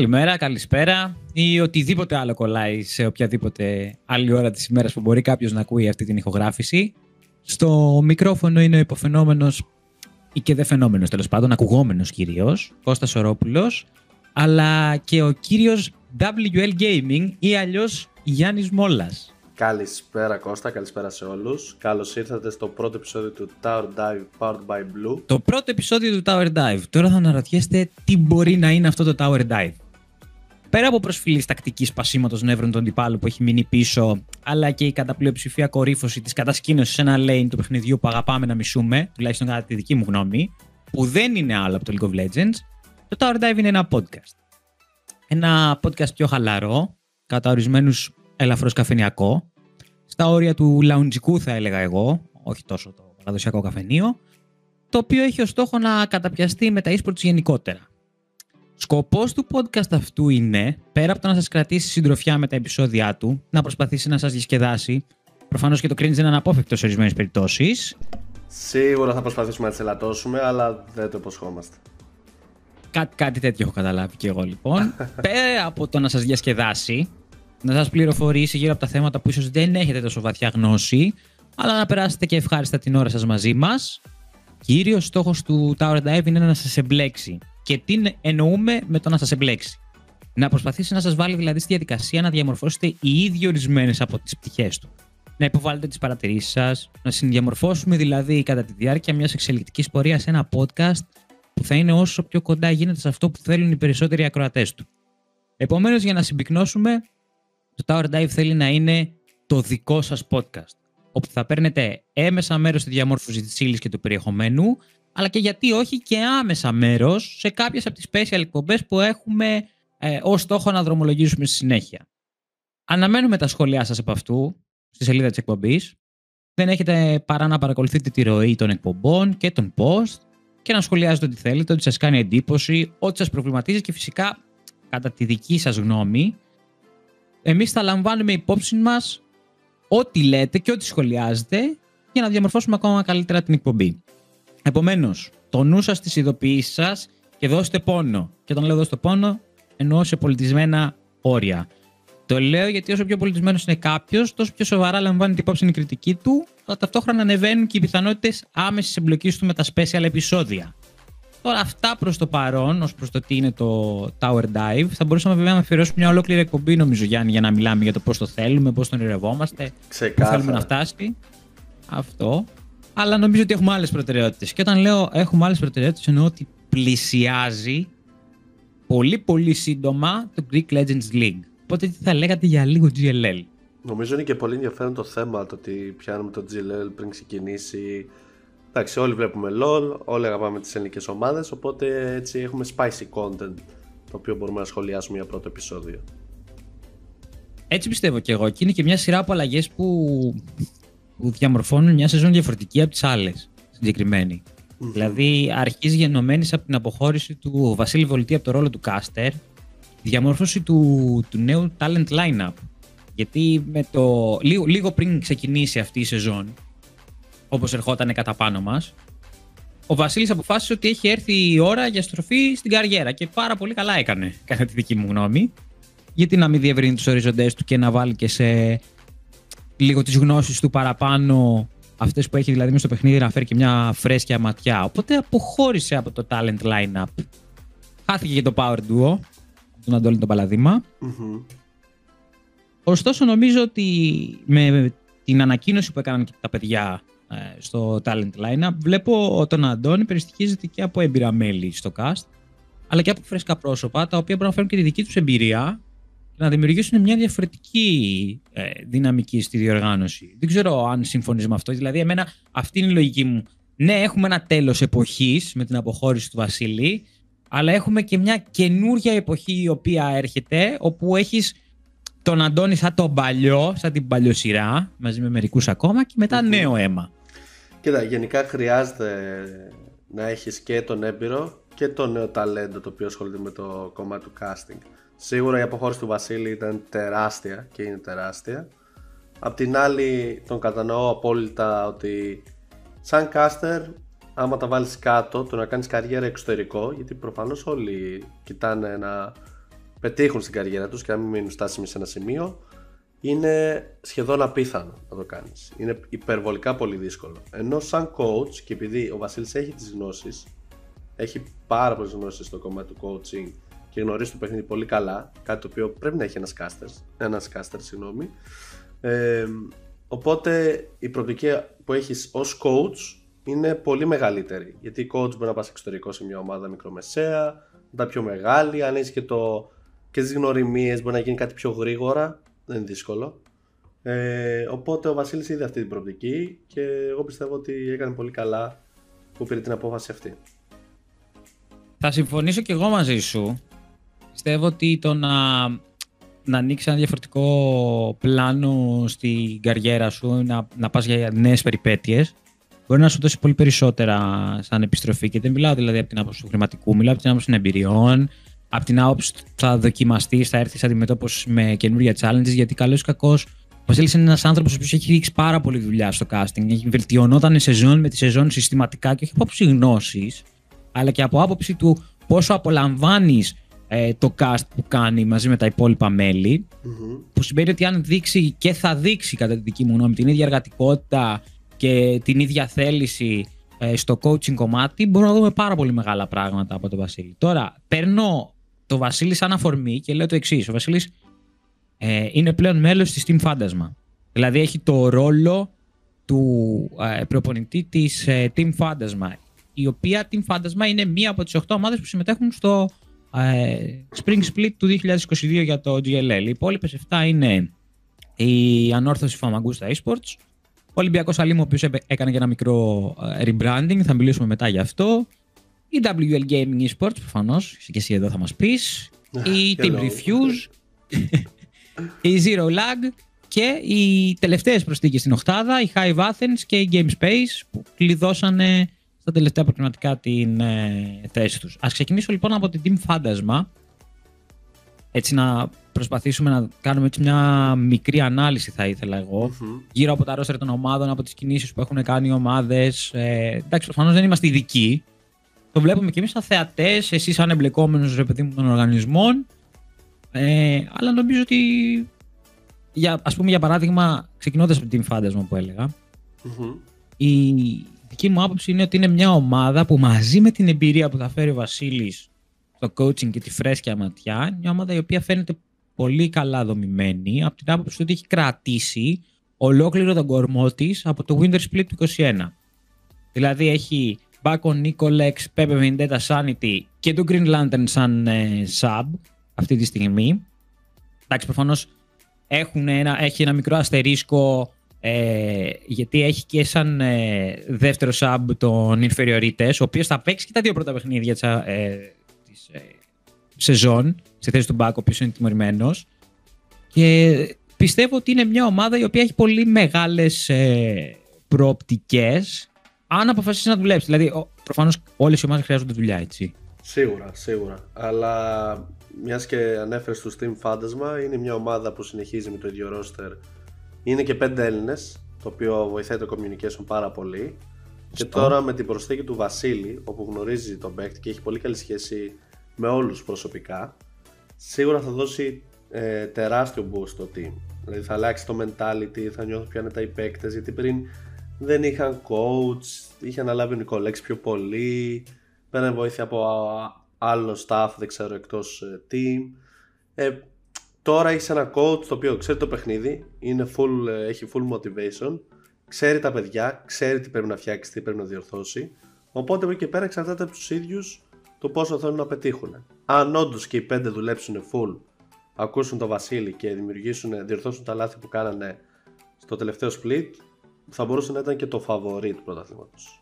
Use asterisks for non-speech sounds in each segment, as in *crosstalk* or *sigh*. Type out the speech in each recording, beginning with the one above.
Καλημέρα, καλησπέρα ή οτιδήποτε άλλο κολλάει σε οποιαδήποτε άλλη ώρα της ημέρας που μπορεί κάποιος να ακούει αυτή την ηχογράφηση. Στο μικρόφωνο είναι ο υποφαινόμενος ή και δε φαινόμενος τέλος πάντων, ακουγόμενος κυρίως, Κώστας Ορόπουλος, αλλά και ο κύριος WL Gaming ή αλλιώς Γιάννης Μόλας. Καλησπέρα Κώστα, καλησπέρα σε όλους. Καλώς ήρθατε στο πρώτο επεισόδιο του Tower Dive Powered by Blue. Το πρώτο επεισόδιο του Tower Dive. Τώρα θα αναρωτιέστε τι μπορεί να είναι αυτό το Tower Dive. Πέρα από προσφυλής τακτικής σπασίματο νεύρων των αντιπάλου που έχει μείνει πίσω, αλλά και η κατά πλειοψηφία κορύφωση της κατασκήνωσης σε ένα lane του παιχνιδιού που αγαπάμε να μισούμε, τουλάχιστον κατά τη δική μου γνώμη, που δεν είναι άλλο από το League of Legends, το Tower Dive είναι ένα podcast. Ένα podcast πιο χαλαρό, κατά ορισμένους ελαφρώς καφενιακό, στα όρια του λαουντζικού θα έλεγα εγώ, όχι τόσο το παραδοσιακό καφενείο, το οποίο έχει ως στόχο να καταπιαστεί με τα esports γενικότερα. Σκοπός του podcast αυτού είναι, πέρα από το να σας κρατήσει συντροφιά με τα επεισόδια του, να προσπαθήσει να σας διασκεδάσει, προφανώς και το cringe είναι αναπόφευκτο σε ορισμένες περιπτώσεις. Σίγουρα θα προσπαθήσουμε να τις ελαττώσουμε, αλλά δεν το υποσχόμαστε. Κάτι, κάτι τέτοιο έχω καταλάβει και εγώ λοιπόν. *laughs* πέρα από το να σας διασκεδάσει, να σας πληροφορήσει γύρω από τα θέματα που ίσως δεν έχετε τόσο βαθιά γνώση, αλλά να περάσετε και ευχάριστα την ώρα σας μαζί μας. Κύριος στόχος του Tower Dive είναι να σας εμπλέξει. Και τι εννοούμε με το να σας εμπλέξει. Να προσπαθήσει να σας βάλει δηλαδή στη διαδικασία να διαμορφώσετε οι ίδιοι ορισμένες από τις πτυχές του. Να υποβάλλετε τις παρατηρήσεις σας, να συνδιαμορφώσουμε δηλαδή κατά τη διάρκεια μιας εξελικτικής πορείας ένα podcast που θα είναι όσο πιο κοντά γίνεται σε αυτό που θέλουν οι περισσότεροι ακροατές του. Επομένως, για να συμπυκνώσουμε, το Tower Dive θέλει να είναι το δικό σας podcast, όπου θα παίρνετε έμεσα μέρος στη διαμόρφωση της ύλης και του περιεχομένου, αλλά και γιατί όχι και άμεσα μέρος σε κάποιες από τις special εκπομπές που έχουμε ε, ως στόχο να δρομολογήσουμε στη συνέχεια. Αναμένουμε τα σχόλιά σας από αυτού στη σελίδα της εκπομπής. Δεν έχετε παρά να παρακολουθείτε τη ροή των εκπομπών και των post και να σχολιάζετε ό,τι θέλετε, ό,τι σας κάνει εντύπωση, ό,τι σας προβληματίζει και φυσικά κατά τη δική σας γνώμη εμείς θα λαμβάνουμε υπόψη μας ό,τι λέτε και ό,τι σχολιάζετε για να διαμορφώσουμε ακόμα καλύτερα την εκπομπή. Επομένως, το νου σας στις ειδοποιήσεις σας και δώστε πόνο. Και όταν λέω δώστε πόνο, εννοώ σε πολιτισμένα όρια. Το λέω γιατί όσο πιο πολιτισμένος είναι κάποιος, τόσο πιο σοβαρά λαμβάνει την υπόψη η κριτική του, αλλά ταυτόχρονα ανεβαίνουν και οι πιθανότητες άμεσης εμπλοκής του με τα special επεισόδια. Τώρα αυτά προς το παρόν, ως προς το τι είναι το Tower Dive. Θα μπορούσαμε βέβαια να αφιερώσουμε μια ολόκληρη εκπομπή, νομίζω, Γιάννη, για να μιλάμε για το πώς το θέλουμε, πώς τον ονειρευόμαστε, Πού θέλουμε να φτάσει. Αυτό. Αλλά νομίζω ότι έχουμε άλλες προτεραιότητες. Και όταν λέω έχουμε άλλες προτεραιότητες, εννοώ ότι πλησιάζει πολύ πολύ σύντομα το Greek Legends League. Οπότε τι θα λέγατε για λίγο GLL. Νομίζω είναι και πολύ ενδιαφέρον το θέμα το ότι πιάνουμε το GLL πριν ξεκινήσει Εντάξει, όλοι βλέπουμε LOL, όλοι αγαπάμε τις ελληνικές ομάδες, οπότε έτσι έχουμε spicy content το οποίο μπορούμε να σχολιάσουμε για πρώτο επεισόδιο. Έτσι πιστεύω και εγώ. Και είναι και μια σειρά από αλλαγές που, που διαμορφώνουν μια σεζόν διαφορετική από τις άλλες συγκεκριμένη. Δηλαδή, αρχίζει γενομένη από την αποχώρηση του Βασίλη Βολτή από το ρόλο του Κάστερ, τη διαμόρφωση του, του νέου talent lineup. Γιατί με το, λίγο, λίγο πριν ξεκινήσει αυτή η σεζόν, όπως ερχόταν κατά πάνω μας, ο Βασίλης αποφάσισε ότι έχει έρθει η ώρα για στροφή στην καριέρα και πάρα πολύ καλά έκανε, κατά τη δική μου γνώμη. Γιατί να μην διευρύνει τους οριζοντές του και να βάλει και σε λίγο τις γνώσεις του παραπάνω, αυτές που έχει δηλαδή μέσα στο παιχνίδι, να φέρει και μια φρέσκια ματιά. Οπότε αποχώρησε από το talent lineup. Χάθηκε και το power duo, τον Αντώνη τον παλαδημα Ωστόσο, νομίζω ότι με την ανακοίνωση που έκαναν και τα παιδιά ε, στο talent lineup. Βλέπω τον Αντώνη περιστοιχίζεται και από έμπειρα μέλη στο cast, αλλά και από φρέσκα πρόσωπα, τα οποία μπορούν να φέρουν και τη δική τους εμπειρία και να δημιουργήσουν μια διαφορετική ε, δυναμική στη διοργάνωση. Δεν ξέρω αν συμφωνείς με αυτό. Δηλαδή, εμένα αυτή είναι η λογική μου. Ναι, έχουμε ένα τέλος εποχής με την αποχώρηση του Βασίλη, αλλά έχουμε και μια καινούρια εποχή η οποία έρχεται, όπου έχεις τον Αντώνη σαν τον παλιό, σαν την παλιοσυρά, μαζί με μερικούς ακόμα και μετά νέο αίμα. Κοίτα, γενικά χρειάζεται να έχεις και τον έμπειρο και το νέο ταλέντο το οποίο ασχολείται με το κομμάτι του casting. Σίγουρα η αποχώρηση του Βασίλη ήταν τεράστια και είναι τεράστια. Απ' την άλλη τον κατανοώ απόλυτα ότι σαν caster άμα τα βάλεις κάτω το να κάνεις καριέρα εξωτερικό γιατί προφανώς όλοι κοιτάνε να πετύχουν στην καριέρα τους και να μην μείνουν στάσιμοι σε ένα σημείο είναι σχεδόν απίθανο να το κάνεις. Είναι υπερβολικά πολύ δύσκολο. Ενώ σαν coach και επειδή ο Βασίλης έχει τις γνώσεις, έχει πάρα πολλές γνώσεις στο κομμάτι του coaching και γνωρίζει το παιχνίδι πολύ καλά, κάτι το οποίο πρέπει να έχει ένας caster, ένας caster συγγνώμη. Ε, οπότε η προοπτική που έχεις ως coach είναι πολύ μεγαλύτερη. Γιατί coach μπορεί να πας εξωτερικό σε μια ομάδα μικρομεσαία, τα πιο μεγάλη, αν έχεις και, το, και τις γνωριμίες μπορεί να γίνει κάτι πιο γρήγορα, δεν είναι δύσκολο. Ε, οπότε ο Βασίλης είδε αυτή την προοπτική και εγώ πιστεύω ότι έκανε πολύ καλά που πήρε την απόφαση αυτή. Θα συμφωνήσω και εγώ μαζί σου. Πιστεύω ότι το να, να ανοίξεις ένα διαφορετικό πλάνο στην καριέρα σου, να, να πας για νέες περιπέτειες, μπορεί να σου δώσει πολύ περισσότερα σαν επιστροφή. Και δεν μιλάω δηλαδή από την άποψη του χρηματικού, μιλάω από την άποψη των εμπειριών, από την άποψη που θα δοκιμαστείς, θα έρθεις αντιμετώπισης με καινούργια challenges. Γιατί καλό ή κακό, ο Βασίλης είναι ένας άνθρωπος που έχει ρίξει πάρα πολύ δουλειά στο casting. Έχει βελτιωνόταν σεζόν με τη σεζόν συστηματικά και όχι από άποψη γνώσης, αλλά και από άποψη του πόσο απολαμβάνεις ε, το cast που κάνει μαζί με τα υπόλοιπα μέλη. Mm-hmm. Που σημαίνει ότι αν δείξει και θα δείξει, κατά τη δική μου γνώμη, την ίδια εργατικότητα και την ίδια θέληση ε, στο coaching κομμάτι, μπορούμε να δούμε πάρα πολύ μεγάλα πράγματα από τον Βασίλη. Τώρα, παίρνω το Βασίλη σαν αφορμή και λέω το εξής. Ο Βασίλης ε, είναι πλέον μέλος της Team Fantasma. Δηλαδή έχει το ρόλο του ε, προπονητή της ε, Team Fantasma. Η οποία Team Fantasma είναι μία από τις 8 ομάδες που συμμετέχουν στο ε, Spring Split του 2022 για το GLL. Οι υπόλοιπες 7 είναι η Ανόρθωση Φαμαγκούστα Esports, ο Ολυμπιακός Αλήμου, ο οποίος έκανε και ένα μικρό ε, rebranding, θα μιλήσουμε μετά γι' αυτό. Η WL Gaming Esports, προφανώς, και εσύ εδώ θα μας πεις. η Team Refuse. *laughs* η Zero Lag και οι τελευταίες προσθήκες στην Οχτάδα, η Hive Athens και η Game Space που κλειδώσανε στα τελευταία προκριματικά την ε, θέση τους. Ας ξεκινήσω λοιπόν από την Team Fantasma έτσι να προσπαθήσουμε να κάνουμε έτσι μια μικρή ανάλυση θα ήθελα γύρω από τα ρόστερ των ομάδων, από τις κινήσεις που έχουν κάνει οι ομάδες. Ε, εντάξει, προφανώς δεν είμαστε ειδικοί. Το βλέπουμε και εμείς σαν θεατές, εσείς σαν εμπλεκόμενος ρε παιδί μου των οργανισμών. Ε, αλλά νομίζω ότι για, ας πούμε για παράδειγμα ξεκινώντας από την Φάντασμα που ελεγα η δική μου άποψη είναι ότι είναι μια ομάδα που μαζί με την εμπειρία που θα φέρει ο Βασίλης στο coaching και τη φρέσκια ματιά, μια ομάδα η οποία φαίνεται πολύ καλά δομημένη από την άποψη ότι έχει κρατήσει ολόκληρο τον κορμό της από το Winter Split του 21. Δηλαδή έχει Bacon, Nicolex, Pepe Vendetta, Sanity και το Green Lantern σαν ε, sub αυτή τη στιγμή. Εντάξει, προφανώς ένα, έχει ένα μικρό αστερίσκο ε, γιατί έχει και σαν ε, δεύτερο sub τον Inferiorites, ο οποίος θα παίξει και τα δύο πρώτα παιχνίδια ε, της ε, σεζόν στη θέση του Μπάκ, ο οποίος είναι τιμωρημένος. Και πιστεύω ότι είναι μια ομάδα η οποία έχει πολύ μεγάλες ε, προοπτικές. Αν αποφασίσεις να δουλέψεις. Δηλαδή, προφανώς όλες οι ομάδες χρειάζονται δουλειά, έτσι. Σίγουρα, σίγουρα. Αλλά μιας και ανέφερες στο Steam Fantasma, είναι μια ομάδα που συνεχίζει με το ίδιο roster. Είναι και πέντε Έλληνες, το οποίο βοηθάει το communication πάρα πολύ. Και τώρα με την προσθήκη του Βασίλη, όπου γνωρίζει τον παίκτη και έχει πολύ καλή σχέση με όλους προσωπικά, σίγουρα θα δώσει ε, τεράστιο boost στο team. Δηλαδή θα αλλάξει το mentality, θα νιώθουν ποια είναι τα οι γιατί πριν δεν είχαν coach, είχε αναλάβει ο Νικολέξ πιο πολύ, πέραν βοήθεια από άλλο staff, δεν ξέρω, εκτός ε, team. Ε, τώρα έχεις ένα coach το οποίο ξέρει το παιχνίδι, είναι full, ε, έχει full motivation, ξέρει τα παιδιά, ξέρει τι πρέπει να φτιάξει, τι πρέπει να διορθώσει. Οπότε από εκεί και πέρα εξαρτάται από τους ίδιους το πόσο θέλουν να πετύχουν. Αν όντως και οι πέντε δουλέψουν full, ακούσουν το Βασίλη και δημιουργήσουν, διορθώσουν τα λάθη που κάνανε στο τελευταίο split, θα μπορούσε να ήταν και το φαβορή του πρωταθλήματος.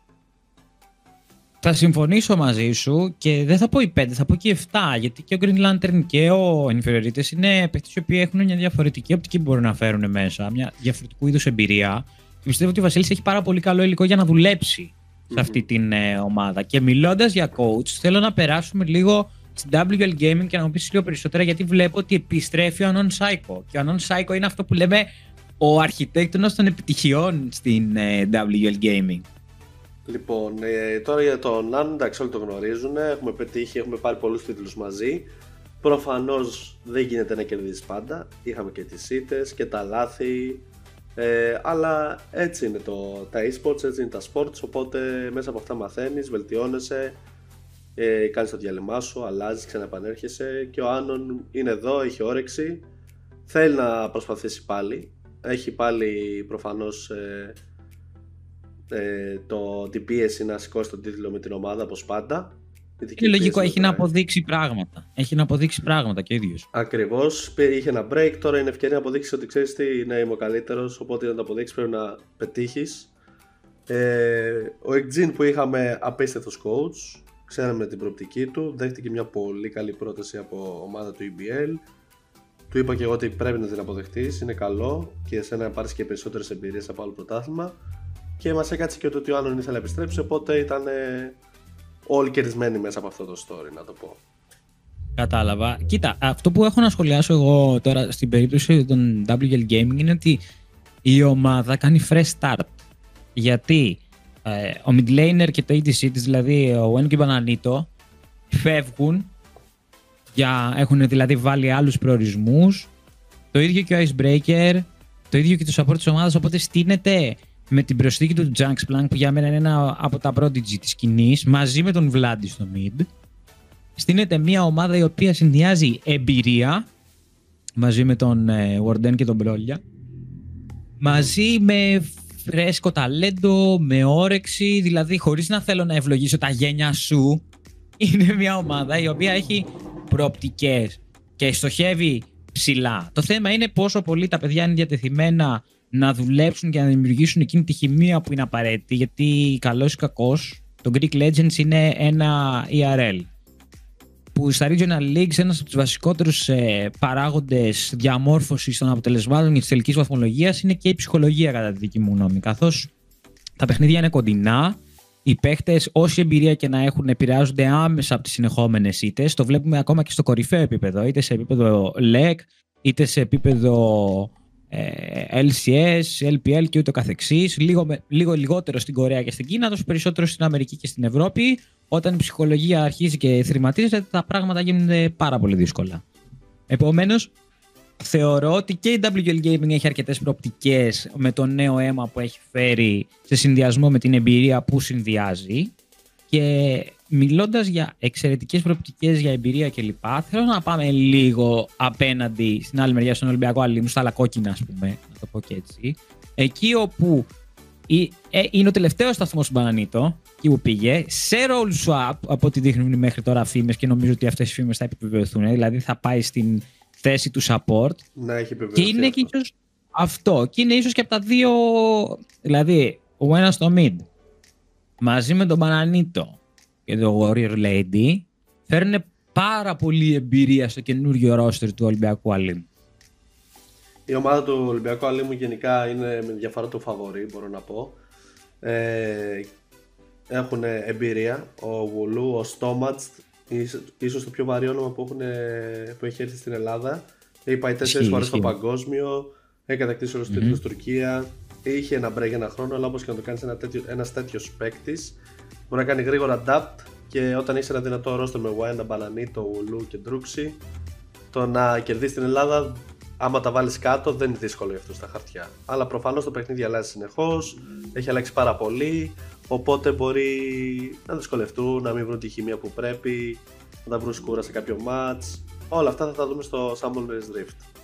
Θα συμφωνήσω μαζί σου και δεν θα πω οι πέντε, θα πω και οι 7. Γιατί και ο Green Lantern και ο Inferiorites είναι παίχτε οι οποίοι έχουν μια διαφορετική οπτική που μπορούν να φέρουν μέσα, μια διαφορετικού είδους εμπειρία. Και πιστεύω ότι ο Βασίλης έχει πάρα πολύ καλό υλικό για να δουλέψει σε αυτή την ε, ομάδα. Και μιλώντας για coach, θέλω να περάσουμε λίγο στην WL Gaming και να μου πεις λίγο περισσότερα γιατί βλέπω ότι επιστρέφει ο Anon Psycho. Και ο Anon Psycho είναι αυτό που λέμε ο αρχιτέκτονας των επιτυχιών στην ε, WL Gaming. Λοιπόν, ε, τώρα για τον Anon, εντάξει όλοι το γνωρίζουν, έχουμε πετύχει, έχουμε πάρει πολλούς τίτλους μαζί. Προφανώς δεν γίνεται να κερδίσεις πάντα. Είχαμε και τις ήττες και τα λάθη. Ε, αλλά έτσι είναι το, τα e-sports, έτσι είναι τα sports. Οπότε μέσα από αυτά μαθαίνεις, βελτιώνεσαι, ε, κάνεις το διάλειμμα σου, αλλάζεις, ξαναεπανέρχεσαι. Και ο Άνων είναι εδώ, έχει όρεξη. Θέλει να προσπαθήσει πάλι. Έχει πάλι προφανώς ε, ε, το, την πίεση να σηκώσει τον τίτλο με την ομάδα όπως πάντα. Είναι λογικό, έχει να αποδείξει πράγματα. Έχει να αποδείξει πράγματα και ίδιος. Ακριβώς. Είχε ένα break, τώρα είναι ευκαιρία να αποδείξεις ότι ξέρεις τι, ναι, είμαι ο καλύτερος. Οπότε να το αποδείξεις πρέπει να πετύχεις. Ε, ο Εκτζίν που είχαμε απίστευτος coach, ξέραμε την προοπτική του, δέχτηκε μια πολύ καλή πρόταση από ομάδα του EBL. Του είπα και εγώ ότι πρέπει να την αποδεχτείς, είναι καλό και εσένα να πάρεις και περισσότερες εμπειρίες από άλλο πρωτάθλημα. Και μας έκατσε και το ότι ο Άλλον ήθελε να επιστρέψει, οπότε ήταν όλοι κερδισμένοι μέσα από αυτό το story, να το πω. Κατάλαβα. Κοίτα, αυτό που έχω να σχολιάσω εγώ τώρα στην περίπτωση των WL Gaming είναι ότι η ομάδα κάνει fresh start. Γιατί ε, ο midlaner και το EDC της, δηλαδή ο Wen και ο Bananito, φεύγουν για, έχουν δηλαδή βάλει άλλους προορισμούς. Το ίδιο και ο Icebreaker, το ίδιο και το support της ομάδας, οπότε στείνεται με την προσθήκη του Junks που για μένα είναι ένα από τα prodigy της σκηνής, μαζί με τον Vladi στο mid, στείνεται μια ομάδα η οποία συνδυάζει εμπειρία μαζί με τον ε, Warden και τον Μπρόλια μαζί με φρέσκο ταλέντο, με όρεξη, δηλαδή χωρίς να θέλω να ευλογήσω τα γένια σου, είναι μια ομάδα η οποία έχει προοπτικές και στοχεύει ψηλά. Το θέμα είναι πόσο πολύ τα παιδιά είναι διατεθειμένα να δουλέψουν και να δημιουργήσουν εκείνη τη χημεία που είναι απαραίτητη, γιατί καλός ή κακός, το Greek Legends είναι ένα ERL. Που στα Regional Leagues ένας από τους βασικότερους ε, παράγοντες διαμόρφωσης των αποτελεσμάτων και της τελικής βαθμολογίας είναι και η ψυχολογία, κατά τη δική μου γνώμη. Καθώς τα παιχνίδια είναι κοντινά, οι παίχτες, όση εμπειρία και να έχουν, επηρεάζονται άμεσα από τις συνεχόμενες ήττες. Το βλέπουμε ακόμα και στο κορυφαίο επίπεδο, είτε σε επίπεδο LEC, είτε σε επίπεδο ε, LCS, LPL και ούτω καθεξής, λίγο, λίγο λιγότερο στην Κορέα και στην Κίνα, τόσο περισσότερο στην Αμερική και στην Ευρώπη. Όταν η ψυχολογία αρχίζει και θρηματίζεται, τα πράγματα γίνονται πάρα πολύ δύσκολα. Επομένως, θεωρώ ότι και η WL Gaming έχει αρκετές προοπτικές με το νέο αίμα που έχει φέρει σε συνδυασμό με την εμπειρία που συνδυάζει. Και μιλώντας για εξαιρετικές προοπτικές, για εμπειρία κλπ., θέλω να πάμε λίγο απέναντι στην άλλη μεριά, στον Ολυμπιακό Αλλήμου, στα άλλα κόκκινα, ας πούμε, να το πω και έτσι. Εκεί όπου ε, είναι ο τελευταίος σταθμός του Μπανανίτο, εκεί που πήγε, σε roll swap, από ό,τι δείχνουν μέχρι τώρα φήμες και νομίζω ότι αυτές οι φήμες θα επιβεβαιωθούν. Δηλαδή θα πάει στην θέση του support. Να έχει επιβεβαιωθεί. Και είναι και ίσως αυτό. Και είναι ίσως και από τα δύο. Δηλαδή, ο ένας στο mid μαζί με τον Μπανανίτο και το Warrior Lady φέρνουν πάρα πολύ εμπειρία στο καινούργιο ρόστερ του Ολυμπιακού Αλήμου. Η ομάδα του Ολυμπιακού Αλήμου γενικά είναι με διαφορά του φαβορή, μπορώ να πω. Ε, έχουν εμπειρία. Ο Βουλού, ο Στόματς, ίσως το πιο βαρύ όνομα που, έχουν, που έχει έρθει στην Ελλάδα. Έχει πάει τέσσερις φορές στο παγκόσμιο, έχει κατακτήσει όλου του τίτλου Τουρκία. Είχε ένα break ένα χρόνο, αλλά όπως και να το κάνεις ένα τέτοιο ένας παίκτης, Μπορεί να κάνει γρήγορα adapt και όταν έχει ένα δυνατό ρόστο με Wayne, Μπαλανίτο, Ουλού και Ντρούξι, το να κερδίσεις την Ελλάδα, άμα τα βάλεις κάτω, δεν είναι δύσκολο για αυτούς στα χαρτιά. Αλλά προφανώς το παιχνίδι αλλάζει συνεχώς, έχει αλλάξει πάρα πολύ. Οπότε μπορεί να δυσκολευτούν, να μην βρουν τη χημεία που πρέπει, να τα βρουν σκούρα σε κάποιο match. Όλα αυτά θα τα δούμε στο Summer Drift.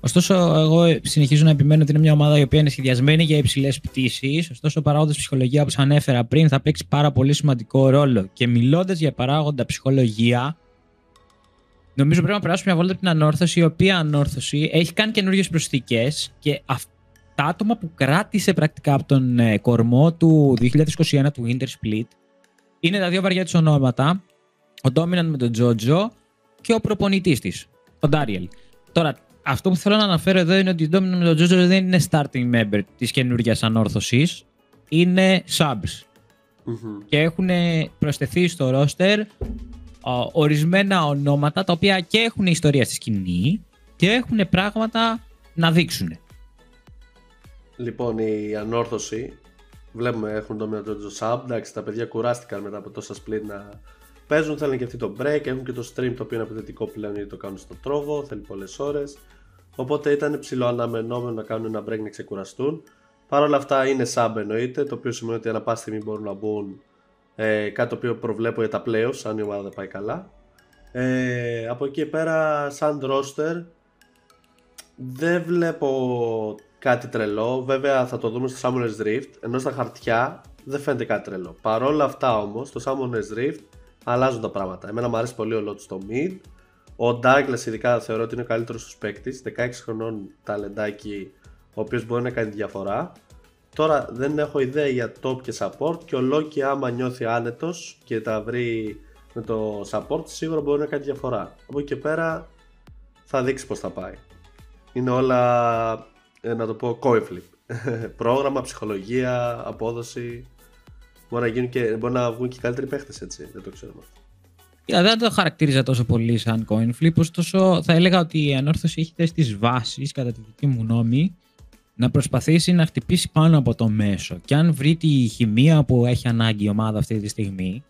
Ωστόσο, εγώ συνεχίζω να επιμένω ότι είναι μια ομάδα η οποία είναι σχεδιασμένη για υψηλές πτήσεις. Ωστόσο, ο παράγοντας ψυχολογία, όπως ανέφερα πριν, θα παίξει πάρα πολύ σημαντικό ρόλο. Και μιλώντας για παράγοντα ψυχολογία, νομίζω πρέπει να περάσουμε μια βόλτα από την ανόρθωση, η οποία ανόρθωση έχει κάνει καινούριε προσθήκες και αυτά τα άτομα που κράτησε πρακτικά από τον ε, κορμό του 2021 του Winter Split είναι τα δύο βαριά της ονόματα, ο Dominant με τον Τζότζο και ο προπονητής της, ο Ντάριελ. Τώρα, αυτό που θέλω να αναφέρω εδώ είναι ότι η Domino με τον Τζότζο δεν είναι starting member της καινούργιας ανόρθωσης. Είναι subs. Και έχουν προσθεθεί στο roster ορισμένα ονόματα τα οποία και έχουν ιστορία στη σκηνή και έχουν πράγματα να δείξουν. Λοιπόν, η ανόρθωση βλέπουμε έχουν το Τζότζο sub. Εντάξει, τα παιδιά κουράστηκαν μετά από τόσα split να παίζουν, θέλουν και αυτοί το break, έχουν και το stream το οποίο είναι απαιτητικό πλέον γιατί το κάνουν στο τρόγο, θέλει πολλές ώρες. Οπότε ήταν ψηλό αναμενόμενο να κάνουν ένα break να ξεκουραστούν. Παρ' όλα αυτά είναι sub εννοείται, το οποίο σημαίνει ότι ανά πάση στιγμή μπορούν να μπουν ε, κάτι το οποίο προβλέπω για τα playoffs, αν η ομάδα δεν πάει καλά. Ε, από εκεί πέρα, σαν roster, δεν βλέπω κάτι τρελό. Βέβαια θα το δούμε στο Summoner's Rift, ενώ στα χαρτιά δεν φαίνεται κάτι τρελό. Παρ' όλα αυτά όμως, στο Summoner's Rift αλλάζουν τα πράγματα. Εμένα μου αρέσει πολύ ο Lot στο mid. Ο Douglas ειδικά θεωρώ ότι είναι ο καλύτερος του παίκτη. 16 χρονών ταλεντάκι, ο οποίος μπορεί να κάνει διαφορά. Τώρα δεν έχω ιδέα για top και support και ο Loki άμα νιώθει άνετος και τα βρει με το support σίγουρα μπορεί να κάνει διαφορά. Από εκεί και πέρα θα δείξει πώς θα πάει. Είναι όλα, ε, να το πω, coin flip. *laughs* Πρόγραμμα, ψυχολογία, απόδοση. Μπορεί να, γίνουν και, μπορεί να βγουν και καλύτεροι παίχτες έτσι. Δεν το ξέρουμε αυτό. Yeah, δεν το χαρακτήριζα τόσο πολύ σαν coin flip, ωστόσο θα έλεγα ότι η ανόρθωση έχει θέσει τις βάσεις, κατά τη δική μου γνώμη, να προσπαθήσει να χτυπήσει πάνω από το μέσο. Και αν βρει τη χημεία που έχει ανάγκη η ομάδα αυτή τη στιγμή,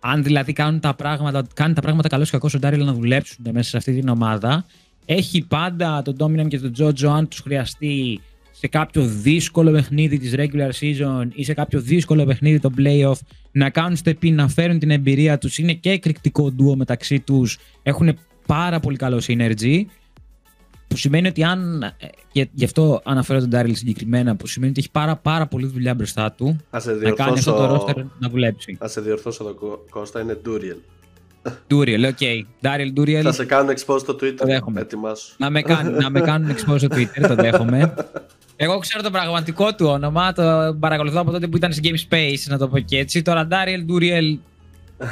αν δηλαδή κάνουν τα πράγματα, κάνει τα πράγματα καλό και κακό ο Ντάριλ να δουλέψουν μέσα σε αυτή την ομάδα, έχει πάντα τον Dominant και τον Τζότζο αν τους χρειαστεί σε κάποιο δύσκολο παιχνίδι της regular season ή σε κάποιο δύσκολο παιχνίδι το playoff να κάνουν step να φέρουν την εμπειρία τους. Είναι και εκρηκτικό ντουο μεταξύ τους. Έχουν πάρα πολύ καλό synergy. Που σημαίνει ότι αν. Και γι' αυτό αναφέρω τον Daryl συγκεκριμένα, που σημαίνει ότι έχει πάρα, πάρα πολύ δουλειά μπροστά του να κάνει αυτό το roster να δουλέψει. Να σε διορθώσω εδώ, Κώστα, είναι Duriel. Duriel, OK. Okay. Daryl Duriel. Θα σε κάνουν expose στο Twitter. Το δέχομαι. Να με, κάνουν, να με κάνουν expose στο Twitter, το δέχομαι. *laughs* Εγώ ξέρω το πραγματικό του όνομα, το παρακολουθώ από τότε που ήταν σε Game Space, να το πω και έτσι. Τώρα, Daryl Duriel,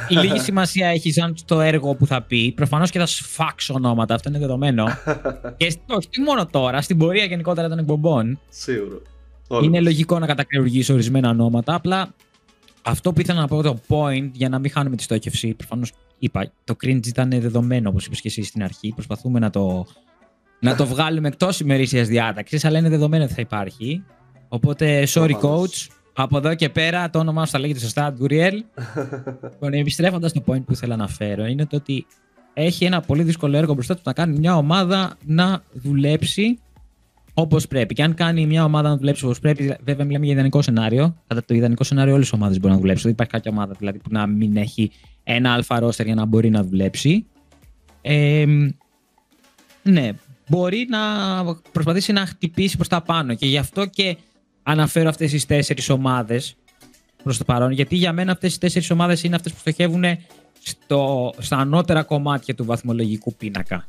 λίγη *laughs* σημασία έχει σαν το έργο που θα πει. Προφανώς και θα σφάξω ονόματα, αυτό είναι δεδομένο. *laughs* και όχι μόνο τώρα, στην πορεία γενικότερα των εκπομπών. Σίγουρο. Είναι λογικό να κατακρεουργήσει ορισμένα ονόματα. Απλά αυτό που ήθελα να πω το point για να μην χάνουμε τη στόχευση. Προφανώς είπα, το cringe ήταν δεδομένο, όπως είπες και εσύ στην αρχή. Προσπαθούμε να το να το βγάλουμε εκτός ημερήσιας διάταξης, αλλά είναι δεδομένο ότι θα υπάρχει. Οπότε, sorry coach. Από εδώ και πέρα το όνομά σου θα λέγεται σωστά, Γκουριέλ. *laughs* λοιπόν, επιστρέφοντας στο point που ήθελα να φέρω, είναι το ότι έχει ένα πολύ δύσκολο έργο μπροστά του να κάνει μια ομάδα να δουλέψει όπως πρέπει. Και αν κάνει μια ομάδα να δουλέψει όπως πρέπει, βέβαια μιλάμε για ιδανικό σενάριο. Κατά το ιδανικό σενάριο, όλες οι ομάδες μπορούν να δουλέψουν. Δεν υπάρχει κάποια ομάδα δηλαδή, που να μην έχει ένα αλφα ρόστερ για να μπορεί να δουλέψει. Ε, ναι, μπορεί να προσπαθήσει να χτυπήσει προς τα πάνω και γι' αυτό και αναφέρω αυτές τις τέσσερις ομάδες προς το παρόν γιατί για μένα αυτές οι τέσσερις ομάδες είναι αυτές που στοχεύουν στο, στα ανώτερα κομμάτια του βαθμολογικού πίνακα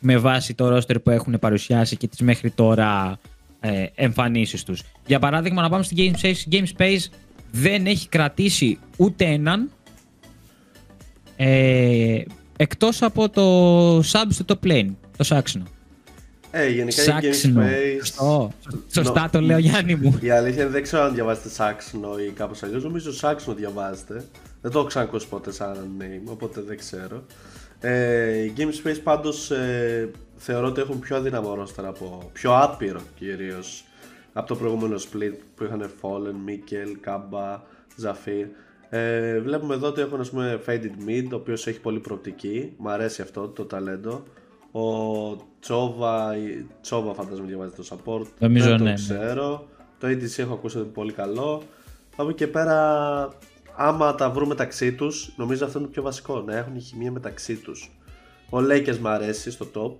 με βάση το ρόστερ που έχουν παρουσιάσει και τις μέχρι τώρα ε, εμφανίσεις τους. Για παράδειγμα να πάμε στη Game Space, Game Space δεν έχει κρατήσει ούτε έναν ε, εκτός από το sub στο top lane, το Saxon. Ε, γενικά η Game Space. Σωστά το λέω, Γιάννη μου. Η αλήθεια δεν ξέρω αν διαβάζετε Σάξινο ή κάπως αλλιώς. Νομίζω Σάξινο διαβάζετε. Δεν το έχω ξανακούσει ποτέ σαν name, οπότε δεν ξέρω. Ε, η Game Space πάντως ε, θεωρώ ότι έχουν πιο αδύναμο ρόστερ από. πιο άπειρο κυρίως από το προηγούμενο split που είχαν Fallen, Mikkel, Kamba, Zafir. Ε, βλέπουμε εδώ ότι έχουν ας πούμε Faded Mid, ο οποίος έχει πολύ προοπτική. Μ' αρέσει αυτό το ταλέντο. Ο Τσόβα, Τσόβα φαντάζομαι διαβάζει το support. Νομίζω δεν ναι, το ξέρω. Το ADC έχω ακούσει ότι είναι πολύ καλό. Από και πέρα, άμα τα βρουν μεταξύ τους, νομίζω αυτό είναι το πιο βασικό. Να έχουν χημεία μεταξύ τους. Ο Λέικες μου αρέσει στο top.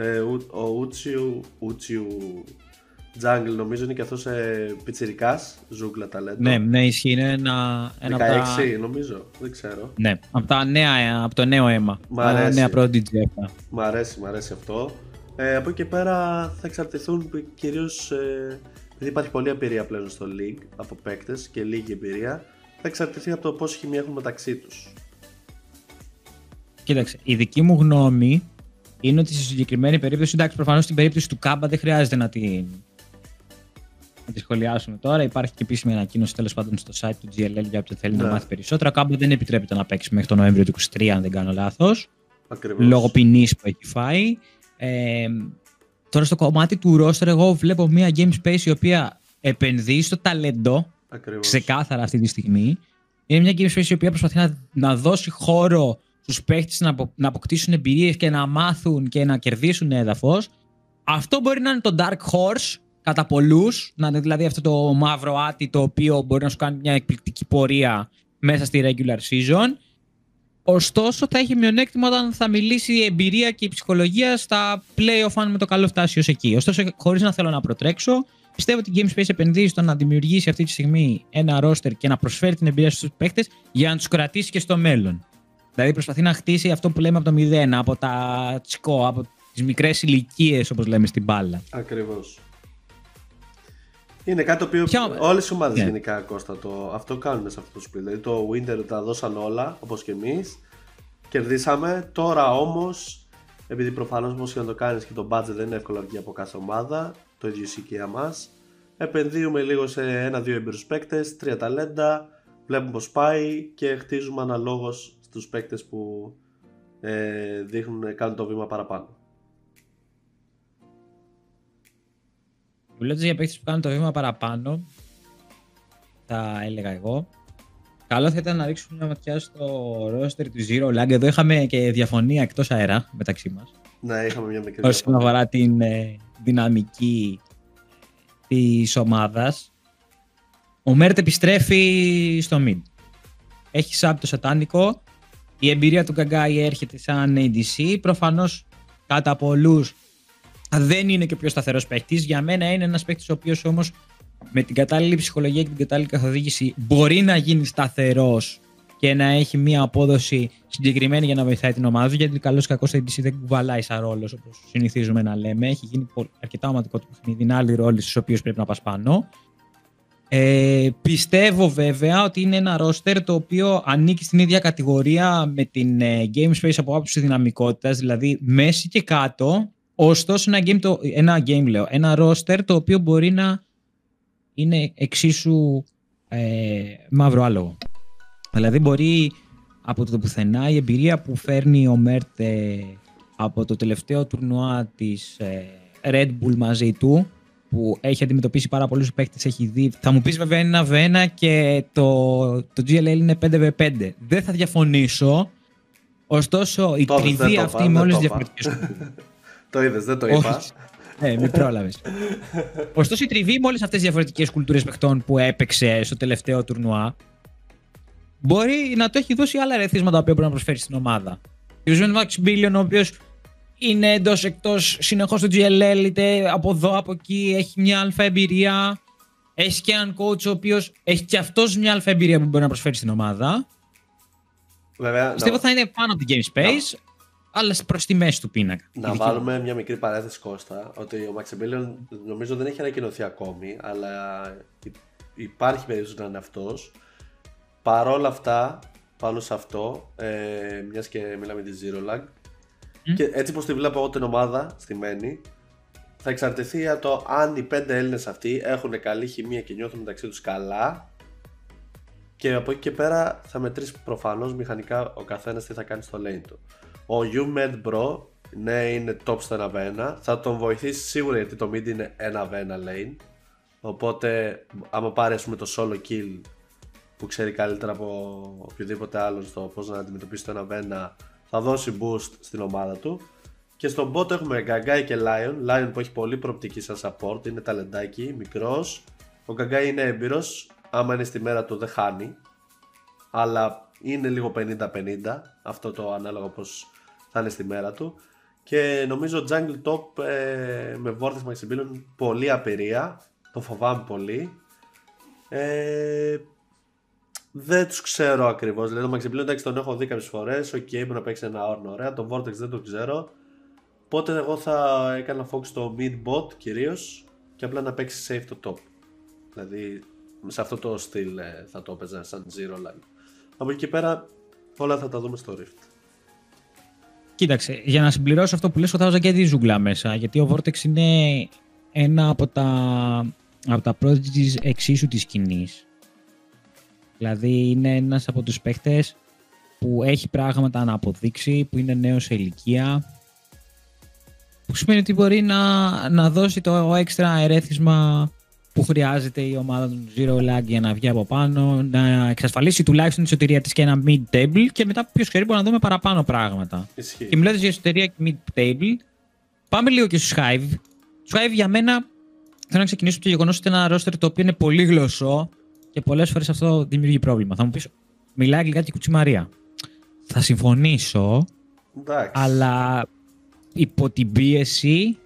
Ε, ο Ούτσιου, Ούτσιου Jungle νομίζω είναι και αυτός ε, πιτσιρικάς, ζούγκλα ταλέντο. Ναι, ναι, ισχύει. Είναι ένα, ένα 16 από τα... νομίζω, δεν ξέρω. Ναι, από, τα νέα, από το νέο αίμα. Μ' αρέσει. Νέα prodigy αυτά. Μ' αρέσει, μ' αρέσει αυτό. Ε, από εκεί και πέρα θα εξαρτηθούν κυρίως ε, επειδή υπάρχει πολλή εμπειρία πλέον στο League από παίκτες και λίγη εμπειρία, θα εξαρτηθεί από το πόση χημία έχουν μεταξύ τους. Κοίταξε, η δική μου γνώμη είναι ότι στη συγκεκριμένη περίπτωση, εντάξει, προφανώς στην περίπτωση του Κάμπα δεν χρειάζεται να την να τη σχολιάσουμε τώρα. Υπάρχει και επίσημη ανακοίνωση τέλος πάντων στο site του GLL για όποιον θέλει Ναι. να μάθει περισσότερα. Κάμπο δεν επιτρέπεται να παίξει μέχρι τον Νοέμβριο του 23, αν δεν κάνω λάθος. Ακριβώς. Λόγω ποινής που έχει φάει. Ε, τώρα στο κομμάτι του roster, εγώ βλέπω μια game space η οποία επενδύει στο ταλέντο Ακριβώς. ξεκάθαρα αυτή τη στιγμή. Είναι μια Game Space η οποία προσπαθεί να, να δώσει χώρο στους παίχτες να, απο, να αποκτήσουν εμπειρίες και να μάθουν και να κερδίσουν έδαφος. Αυτό μπορεί να είναι το Dark Horse κατά πολλούς, να είναι δηλαδή αυτό το μαύρο άτι το οποίο μπορεί να σου κάνει μια εκπληκτική πορεία μέσα στη regular season. Ωστόσο, θα έχει μειονέκτημα όταν θα μιλήσει η εμπειρία και η ψυχολογία στα playoff, αν με το καλό φτάσει ως εκεί. Ωστόσο, χωρίς να θέλω να προτρέξω, πιστεύω ότι η GameSpace επενδύει στο να δημιουργήσει αυτή τη στιγμή ένα roster και να προσφέρει την εμπειρία στους παίκτες για να τους κρατήσει και στο μέλλον. Δηλαδή, προσπαθεί να χτίσει αυτό που λέμε από το 0, από τα τσικό, από τις μικρές ηλικίες, όπως λέμε στην μπάλα. Ακριβώς. Είναι κάτι το οποίο Ποια... όλες οι ομάδες yeah. Ναι. γενικά Κώστα το, αυτό κάνουν σε αυτό το split. Δηλαδή το Winter τα δώσαν όλα όπως και εμείς. Κερδίσαμε. Τώρα όμως, επειδή προφανώς όπως και να το κάνεις και το budget δεν είναι εύκολο αρκεί από κάθε ομάδα, το ίδιο ισχύει και για μας. Επενδύουμε λίγο σε ένα-δύο εμπειρού παίκτες, τρία ταλέντα, βλέπουμε πώς πάει και χτίζουμε αναλόγως στους παίκτες που ε, δείχνουν, κάνουν το βήμα παραπάνω. Μιλώντα για παίκτε που κάνουν το βήμα παραπάνω, θα έλεγα εγώ. Καλό θα ήταν να ρίξουμε μια ματιά στο roster του Zero Lag. Εδώ είχαμε και διαφωνία εκτός αέρα μεταξύ μας. Ναι, είχαμε μια μικρή Όσον αφορά την ε, δυναμική της ομάδας. Ο Μέρτ επιστρέφει στο mid. Έχει σάπ το σατάνικο. Η εμπειρία του Γκαγκάι έρχεται σαν ADC. Προφανώς κατά πολλούς δεν είναι και ο πιο σταθερός παίκτης. Για μένα είναι ένας παίκτης ο οποίος όμως με την κατάλληλη ψυχολογία και την κατάλληλη καθοδήγηση μπορεί να γίνει σταθερός και να έχει μια απόδοση συγκεκριμένη για να βοηθάει την ομάδα του. Γιατί καλός ή κακός στο ADC δεν κουβαλάει σαν ρόλος όπως συνηθίζουμε να λέμε. Έχει γίνει αρκετά οματικό το παιχνίδι. Είναι άλλοι ρόλοι στους οποίους πρέπει να πας πάνω. Ε, πιστεύω βέβαια ότι είναι ένα roster το οποίο ανήκει στην ίδια κατηγορία με την ε, Game Space από άποψη δυναμικότητας, δηλαδή μέση και κάτω Ωστόσο, ένα game, το, ένα game λέω, ένα roster το οποίο μπορεί να είναι εξίσου ε, μαύρο άλογο. Δηλαδή μπορεί από το πουθενά η εμπειρία που φέρνει ο Μέρτ από το τελευταίο τουρνουά της ε, Red Bull μαζί του που έχει αντιμετωπίσει πάρα πολλούς παίκτες, έχει δει. Θα μου πεις βέβαια είναι ένα βένα και το, το GLL είναι 5v5. Δεν θα διαφωνήσω. Ωστόσο, η τριβή αυτή με όλες τις διαφορετικές *laughs* Το είδες, δεν το είπα. Ναι, μην πρόλαβες. *laughs* Ωστόσο, η τριβή με όλες αυτές τις διαφορετικές κουλτούρες παιχτών που έπαιξε στο τελευταίο τουρνουά μπορεί να το έχει δώσει άλλα ρεθίσματα τα οποία μπορεί να προσφέρει στην ομάδα. Ο Ζουν Max Billion, ο οποίος είναι εντός εκτός συνεχώς στο GLL, είτε από εδώ από εκεί, έχει μια αλφα εμπειρία. Έχει και έναν coach ο οποίος έχει και αυτός μια αλφα εμπειρία που μπορεί να προσφέρει στην ομάδα. Βέβαια, Πιστεύω θα είναι πάνω από την Game Space αλλά προ τη μέση του πίνακα. Να βάλουμε μια μικρή παρένθεση Κώστα, ότι ο Maximilian νομίζω δεν έχει ανακοινωθεί ακόμη, αλλά υπάρχει περίπτωση να είναι αυτός. Παρόλα αυτά, πάνω σε αυτό, ε, μιας και μιλάμε τη Zero Lag, και έτσι πως τη βλέπω εγώ την ομάδα στη Μένη, θα εξαρτηθεί από το αν οι πέντε Έλληνες αυτοί έχουν καλή χημεία και νιώθουν μεταξύ τους καλά και από εκεί και πέρα θα μετρήσει προφανώς μηχανικά ο καθένας τι θα κάνει στο lane του. Ο UMed Bro, ναι, είναι top στο 1v1. Θα τον βοηθήσει σίγουρα γιατί το mid είναι 1v1 lane. Οπότε, άμα πάρει ας πούμε, το solo kill που ξέρει καλύτερα από οποιοδήποτε άλλο στο πώς να αντιμετωπίσει το 1v1, θα δώσει boost στην ομάδα του. Και στον bot έχουμε Gagai και Lion. Lion που έχει πολύ προοπτική σαν support, είναι ταλεντάκι, μικρός. Ο Gagai είναι έμπειρος. Άμα είναι στη μέρα του δεν χάνει. Αλλά είναι λίγο 50-50 αυτό το ανάλογο πως θα είναι στη μέρα του. Και νομίζω Jungle Top ε, με Vortex Maximilian πολύ απειρία. Το φοβάμαι πολύ. Ε, δεν τους ξέρω ακριβώς. Δηλαδή, το Maximilian εντάξει τον έχω δει κάποιες φορές. OK, okay, μπορεί να παίξει ένα Ornn ωραία. Το Vortex δεν το ξέρω. Οπότε εγώ θα έκανα focus στο mid bot κυρίως και απλά να παίξει safe το top. Δηλαδή σε αυτό το στυλ ε, θα το έπαιζα σαν zero line. Από εκεί και πέρα όλα θα τα δούμε στο Rift. Κοίταξε, για να συμπληρώσω αυτό που λες, θα βάζα και τη ζούγκλα μέσα, γιατί ο Vortex είναι ένα από τα, από τα prodigies εξίσου της σκηνής. Δηλαδή είναι ένας από τους παίχτες που έχει πράγματα να αποδείξει, που είναι νέος σε ηλικία, που σημαίνει ότι μπορεί να, να δώσει το έξτρα ερέθισμα που χρειάζεται η ομάδα του Zero Lag για να βγει από πάνω, να εξασφαλίσει τουλάχιστον τη σωτηρία της και ένα mid-table και μετά ποιος ξέρει μπορεί να δούμε παραπάνω πράγματα. Ισχύει. Και μιλώντας για εσωτερία και mid-table, πάμε λίγο και στους Hive. Του Hive για μένα θέλω να ξεκινήσω από το γεγονός ότι είναι ένα roster το οποίο είναι πολύ γλωσσό και πολλές φορές αυτό δημιουργεί πρόβλημα. Θα μου πεις, μιλάει αγγλικά και κουτσιμαρία. Θα συμφωνήσω, Εντάξει. αλλά υπό την πίεση,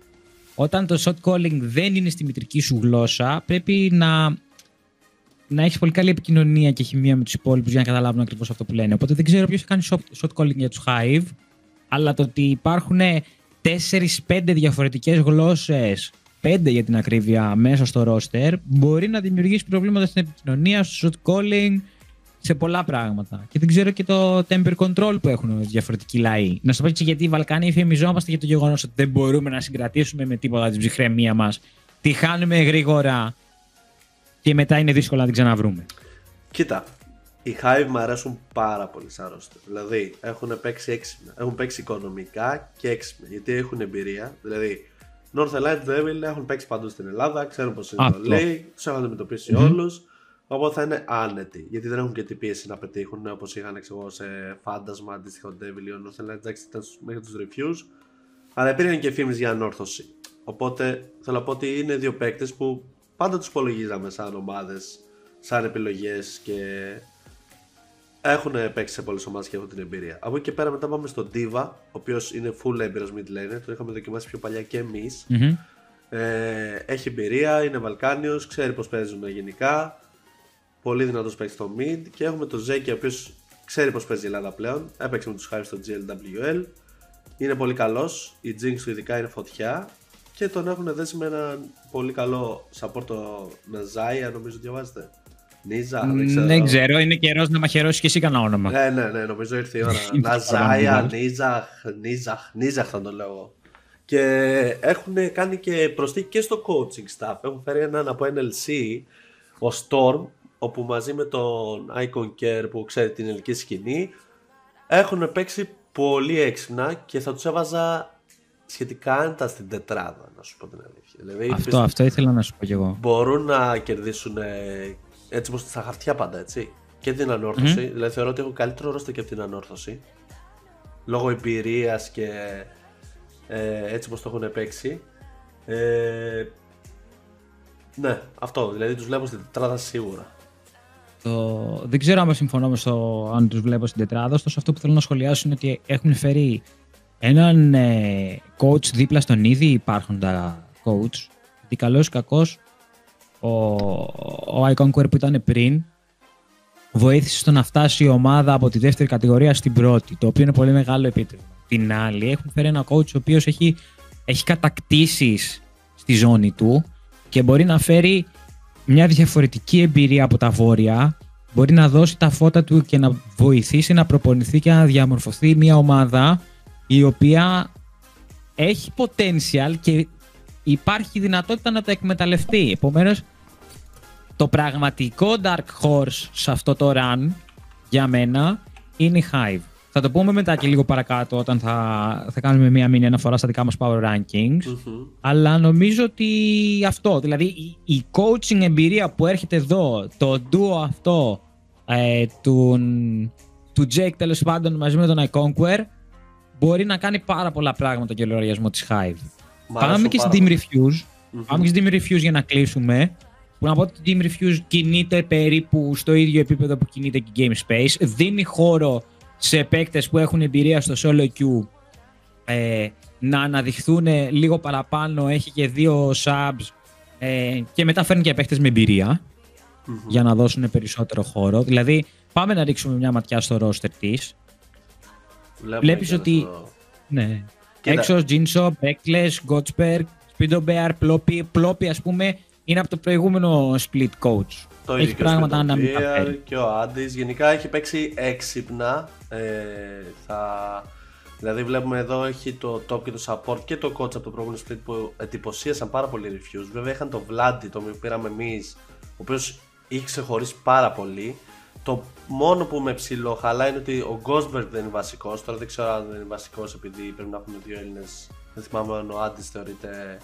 όταν το shot calling δεν είναι στη μητρική σου γλώσσα, πρέπει να, να έχεις πολύ καλή επικοινωνία και χημεία με τους υπόλοιπους για να καταλάβουν ακριβώς αυτό που λένε. Οπότε δεν ξέρω ποιος θα κάνει shot, shot calling για τους Hive, αλλά το ότι υπάρχουν 4-5 διαφορετικές γλώσσες, 5 για την ακρίβεια, μέσα στο roster, μπορεί να δημιουργήσει προβλήματα στην επικοινωνία, στο shot calling, σε πολλά πράγματα. Και δεν ξέρω και το temper control που έχουν διαφορετικοί λαοί. Να σου πω έτσι γιατί οι Βαλκάνοι εφημιζόμαστε για το γεγονός ότι δεν μπορούμε να συγκρατήσουμε με τίποτα την ψυχραιμία μας. Τη χάνουμε γρήγορα και μετά είναι δύσκολο να την ξαναβρούμε. Κοίτα, οι Hive μου αρέσουν πάρα πολύ σαν roster. Δηλαδή έχουν παίξει έξυπνα. Έχουν παίξει οικονομικά και έξυπνα. Γιατί έχουν εμπειρία. Δηλαδή, North Light Devil έχουν παίξει παντού στην Ελλάδα. Ξέρουν πώς είναι Αυτό. το λέει. Τους έχουν αντιμετωπίσει όλους. Οπότε θα είναι άνετοι. Γιατί δεν έχουν και την πίεση να πετύχουν όπως είχαν ξέρω, εγώ, σε φάντασμα αντίστοιχο Devil ή ο North Light. Εντάξει, ήταν στους- μέχρι τους refuse. Αλλά υπήρχαν και φήμες για ανόρθωση. Οπότε θέλω να πω ότι είναι δύο παίκτες που πάντα τους υπολογίζαμε σαν ομάδες, σαν επιλογές και έχουν παίξει σε πολλές ομάδες και έχουν την εμπειρία. Από εκεί και πέρα μετά πάμε στον Diva, ο οποίος είναι full έμπειρος mid laner, το είχαμε δοκιμάσει πιο παλιά και εμείς. Μμμ. Ε, έχει εμπειρία, είναι Βαλκάνιος, ξέρει πώς παίζουν γενικά. Πολύ δυνατός παίξει στο mid. Και έχουμε τον Ζέκη, ο οποίος ξέρει πώς παίζει η Ελλάδα πλέον. Έπαιξε με τους Hive στο GLWL. Είναι πολύ καλός. Η Jinx του ειδικά είναι φωτιά. Και τον έχουν δέσει με έναν πολύ καλό support το Ναζάια, νομίζω διαβάζετε. Νίζα, δεν ξέρω. Δεν ξέρω, είναι καιρός να μαχαιρώσεις και εσύ κανένα όνομα. Ναι, ναι, ναι, νομίζω ήρθε η ώρα. *laughs* Είναι Ναζάια, παραπάνω. Νίζαχ, Νίζαχ, Νίζαχ θα το λέω εγώ. Και έχουν κάνει και προσθήκη και στο coaching staff. Έχουν φέρει έναν από NLC, ο Storm, όπου μαζί με τον Icon Care που ξέρει την ελληνική σκηνή, έχουν παίξει πολύ έξυπνα και θα τους έβαζα σχετικά άνετα στην τετράδα, να σου πω την αλήθεια. Δηλαδή, Αυτό, αυτό ήθελα να σου πω κι εγώ. μπορούν να κερδίσουν ε, έτσι όπως στα χαρτιά πάντα έτσι. Και την ανορθωση δηλαδή θεωρώ ότι έχω καλύτερο ρόστερ και από την ανόρθωση. Λόγω εμπειρίας και ε, έτσι πως το έχουν παίξει. Ε, ναι αυτό. Δηλαδή τους βλέπω στην τετράδα σίγουρα Το... Δεν ξέρω αν συμφωνώ με στο αν τους βλέπω στην τετράδα. Ωστόσο, αυτό που θέλω να σχολιάσω είναι ότι έχουν φέρει έναν ε, coach δίπλα στον ήδη υπάρχοντα coach. Γιατί καλός ή κακός, ο, ο Iconquer που ήταν πριν βοήθησε στο να φτάσει η ομάδα από τη δεύτερη κατηγορία στην πρώτη, το οποίο είναι πολύ μεγάλο επίτευγμα. Την άλλη, έχουν φέρει ένα coach ο οποίος έχει, έχει κατακτήσεις στη ζώνη του και μπορεί να φέρει μια διαφορετική εμπειρία από τα βόρεια, μπορεί να δώσει τα φώτα του και να βοηθήσει να προπονηθεί και να διαμορφωθεί μια ομάδα η οποία έχει potential και υπάρχει δυνατότητα να το εκμεταλλευτεί. Επομένως, το πραγματικό Dark Horse σε αυτό το run για μένα είναι η Hive. Θα το πούμε μετά και λίγο παρακάτω όταν θα, θα κάνουμε μία μήνυ αναφορά στα δικά μας Power Rankings. Μμμ. Αλλά νομίζω ότι αυτό, δηλαδή η, η coaching εμπειρία που έρχεται εδώ, το duo αυτό ε, του, του Jake τέλος πάντων μαζί με τον iConquer μπορεί να κάνει πάρα πολλά πράγματα για λογαριασμός της Hive. Μ' Πάμε αρέσουν και πάρα στην Team πολύ. Refuse. Μμμ. Πάμε και στην Team Refuse για να κλείσουμε. Που να πω ότι η Team Refuse κινείται περίπου στο ίδιο επίπεδο που κινείται και η Game Space. Δίνει χώρο σε παίκτες που έχουν εμπειρία στο solo queue ε, να αναδειχθούν λίγο παραπάνω. Έχει και δύο subs ε, και μετά φέρνει και παίκτες με εμπειρία Μμμ. για να δώσουν περισσότερο χώρο. Δηλαδή, πάμε να ρίξουμε μια ματιά στο roster της. Βλέπουμε Βλέπεις και ότι- στο- Ναι. Κοίτα. Έξω, Τζίνσο, Μπέκλε, Γκότσπερ, Σπίντο Μπέαρ, Πλόπι. Πλόπι, ας πούμε, είναι από το προηγούμενο split coach. Το Έχει ίδιο και ο πράγματα να μην Σπιτοπίερ τα φέρει. και ο Άντι. Γενικά έχει παίξει έξυπνα. Ε, θα... Δηλαδή βλέπουμε εδώ έχει το top και το support και το coach από το προηγούμενο split που εντυπωσίασαν πάρα πολύ refuse. Βέβαια είχαν το Vladi το οποίο πήραμε εμείς, ο οποίος είχε ξεχωρίσει πάρα πολύ. Το μόνο που με ψηλό χαλά είναι ότι ο Ghostberg δεν είναι βασικός. Τώρα δεν ξέρω αν δεν είναι βασικός επειδή πρέπει να έχουμε δύο Έλληνες. Δεν θυμάμαι αν ο Άντι θεωρείται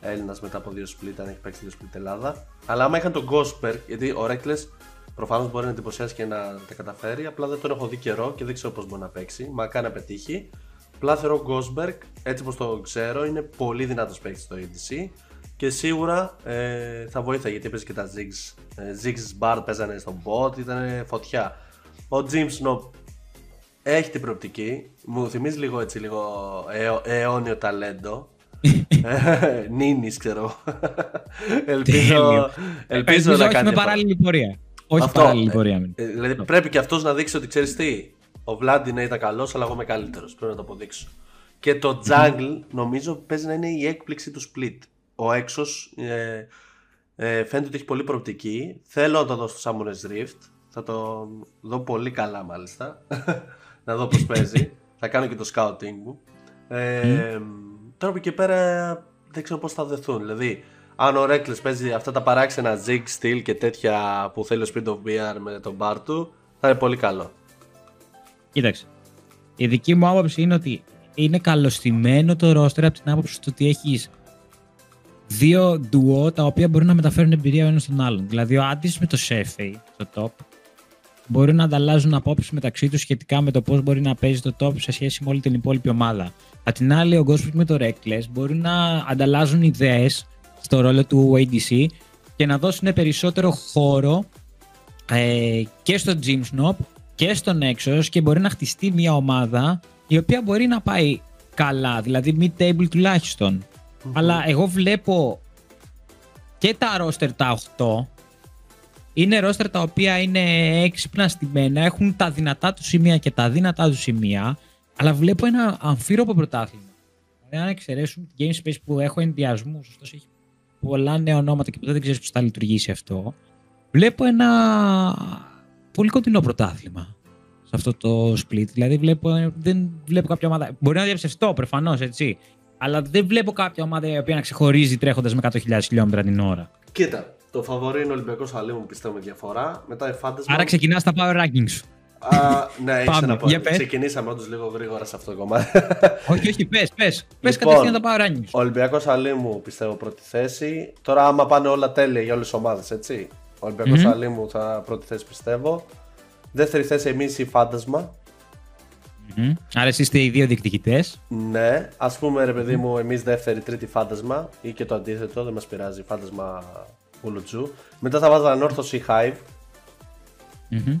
Έλληνας μετά από δύο split, αν έχει παίξει δύο split Ελλάδα. Αλλά άμα είχαν τον Gosberg, γιατί ο Reckless προφανώς μπορεί να εντυπωσιάσει και να τα καταφέρει, απλά δεν τον έχω δει καιρό και δεν ξέρω πώς μπορεί να παίξει. Μα κάνει να πετύχει. Απλά θεωρώ Gosberg, έτσι όπως το ξέρω, είναι πολύ δυνατός παίκτης στο EDC και σίγουρα ε, θα βοήθα γιατί έπαιζε και τα Ziggs. Ε, Ziggs Bard παίζανε στον bot, ήταν φωτιά. Ο Jim Snob έχει την προοπτική. Μου θυμίζει λίγο έτσι, λίγο αιώνιο ταλέντο. Νίνης, ξέρω. ελπίζω, ελπίζω να κάνει. Όχι με παράλληλη πορεία. Όχι αυτό, παράλληλη πορεία. Ε, δηλαδή πρέπει και αυτός να δείξει ότι ξέρεις τι. Ο Βλάντι να ήταν καλός, αλλά εγώ είμαι καλύτερος. Πρέπει να το αποδείξω. Και το Jungle νομίζω παίζει να είναι η έκπληξη του split. Ο έξω ε, ε, φαίνεται ότι έχει πολύ προοπτική. Θέλω να το δω στο Samurai Rift. Θα το δω πολύ καλά μάλιστα. *laughs* να δω πώς παίζει. θα κάνω και το scouting μου. Ε, Τώρα από εκεί πέρα δεν ξέρω πώς θα δεθούν. Δηλαδή, αν ο Reckless παίζει αυτά τα παράξενα zig steel και τέτοια που θέλει ο Speed of BR με τον bar του, θα είναι πολύ καλό. Κοίταξε. Η δική μου άποψη είναι ότι είναι καλωστημένο το roster από την άποψη ότι έχεις δύο duo τα οποία μπορούν να μεταφέρουν εμπειρία ο ένας στον άλλον. Δηλαδή, ο Άντι με το Σέφεϊ στο top μπορεί να ανταλλάζουν απόψεις μεταξύ τους σχετικά με το πώς μπορεί να παίζει το top σε σχέση με όλη την υπόλοιπη ομάδα. Απ' την άλλη, ο Ghostfree με το Reckless μπορεί να ανταλλάζουν ιδέες στο ρόλο του ADC και να δώσουν περισσότερο χώρο ε, και στο Gym Snob και στον Nexus και μπορεί να χτιστεί μια ομάδα η οποία μπορεί να πάει καλά, δηλαδή mid-table τουλάχιστον. Αλλά εγώ βλέπω και τα roster τα 8 είναι roster τα οποία είναι έξυπνα στημένα, έχουν τα δυνατά του σημεία και τα δυνατά του σημεία, αλλά βλέπω ένα αμφίροπο πρωτάθλημα. Δηλαδή, αν εξαιρέσουμε την Game Space που έχω ενδιασμού, ωστόσο έχει πολλά νέα ονόματα και ποτέ δεν ξέρεις πώς θα λειτουργήσει αυτό, βλέπω ένα πολύ κοντινό πρωτάθλημα σε αυτό το split. Δηλαδή, βλέπω, δεν βλέπω κάποια ομάδα. Μπορεί να διαψευστώ προφανώς, έτσι. Αλλά δεν βλέπω κάποια ομάδα η οποία να ξεχωρίζει τρέχοντας με 100.000 χιλιόμετρα την ώρα. Κοίτα, το φαβορή είναι ο Ολυμπιακός Αλήμου, πιστεύω με διαφορά. Μετά η Φάντασμα. Άρα ξεκινάς τα power rankings Α, ναι, έχει ένα πω. Ξεκινήσαμε όντως λίγο γρήγορα σε αυτό το κομμάτι. *laughs* όχι, όχι, πες, πες. Πες λοιπόν, κατευθείαν τα power rankings. Ο Ολυμπιακός Αλήμου πιστεύω πρώτη θέση. Τώρα, άμα πάνε όλα τέλεια για όλες τις ομάδες, έτσι. Ο Ολυμπιακός mm-hmm. Αλήμου θα πρώτη θέση πιστεύω. Δεύτερη θέση εμείς η Φάντασμα. Mm-hmm. Άρα εσείς είστε οι δύο διεκδικητές. Ναι, ας πούμε ρε παιδί μου, εμείς δεύτερη, τρίτη φάντασμα ή και το αντίθετο, δεν μας πειράζει. Φάντασμα Ουλουτζού. Μετά θα βάζα ανόρθωση Hive. Mm-hmm.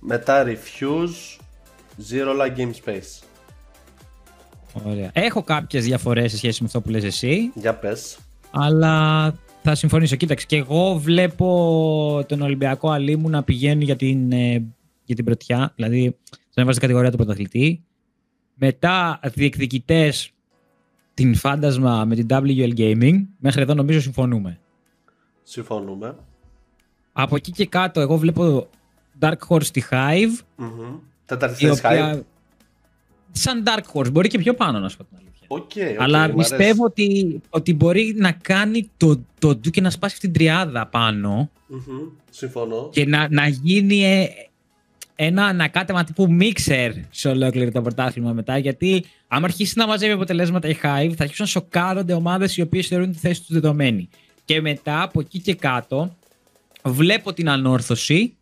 Μετά Refuse, Zero Game Space. Ωραία. Έχω κάποιες διαφορές σε σχέση με αυτό που λες εσύ. Για πες. Αλλά θα συμφωνήσω. Κοίταξε, και εγώ βλέπω τον Ολυμπιακό Αλήμου να πηγαίνει για την, ε, για την πρωτιά. Δηλαδή, στον έβαζε κατηγορία του πρωταθλητή. Μετά διεκδικητές την φάντασμα με την WL Gaming. Μέχρι εδώ νομίζω συμφωνούμε. Συμφωνούμε. Από εκεί και κάτω, εγώ βλέπω Dark Horse στη Hive. Mm-hmm. θέση Hive. Σαν Dark Horse, μπορεί και πιο πάνω να σου πω την αλήθεια. Okay, okay, Αλλά πιστεύω ότι, ότι μπορεί να κάνει το, το και να σπάσει αυτή την τριάδα πάνω. Mm-hmm. Συμφωνώ. Και να, να γίνει ε, ένα ανακάτεμα τύπου μίξερ σε ολόκληρο το πρωτάθλημα μετά. Γιατί άμα αρχίσει να μαζεύει αποτελέσματα η Hive, θα αρχίσουν να σοκάρονται ομάδες οι οποίες θεωρούν τη θέση τους δεδομένη. Και μετά από εκεί και κάτω, βλέπω την ανόρθωση,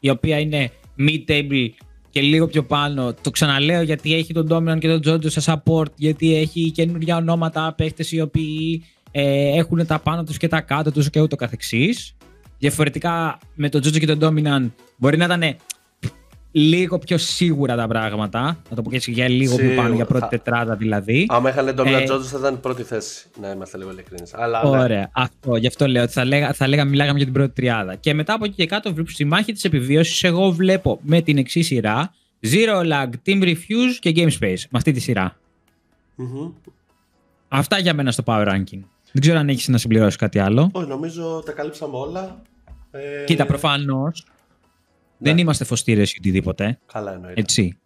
η οποία είναι mid-table και λίγο πιο πάνω. Το ξαναλέω γιατί έχει τον Dominant και τον Τζόντζο σε support, γιατί έχει καινούργια ονόματα, παίχτες οι οποίοι ε, έχουν τα πάνω τους και τα κάτω τους και ούτω καθεξής. Διαφορετικά με τον Τζότζο και τον Dominant μπορεί να ήταν λίγο πιο σίγουρα τα πράγματα. Να το πω και έτσι για λίγο πιο πάνω, για πρώτη τετράδα δηλαδή. Αν είχαν τον ε, Τζότζο θα ήταν πρώτη θέση. Να είμαστε λίγο ειλικρινείς. Ναι. Ωραία. Ναι. Αυτό, γι' αυτό λέω ότι θα, λέγα, θα λέγα, μιλάγαμε για την πρώτη τριάδα. Και μετά από εκεί και κάτω, στη μάχη της επιβίωσης, εγώ βλέπω με την εξής σειρά Zero Lag, Team Refuse και Game Space. Με αυτή τη σειρα Αυτά για μένα στο Power Ranking. Δεν ξέρω αν έχεις να συμπληρώσεις κάτι άλλο. Όχι, νομίζω τα καλύψαμε όλα. Ε... Κοίτα, προφανώς δεν ναι. είμαστε φωστήρες ή οτιδήποτε. Καλά εννοείται. Έτσι.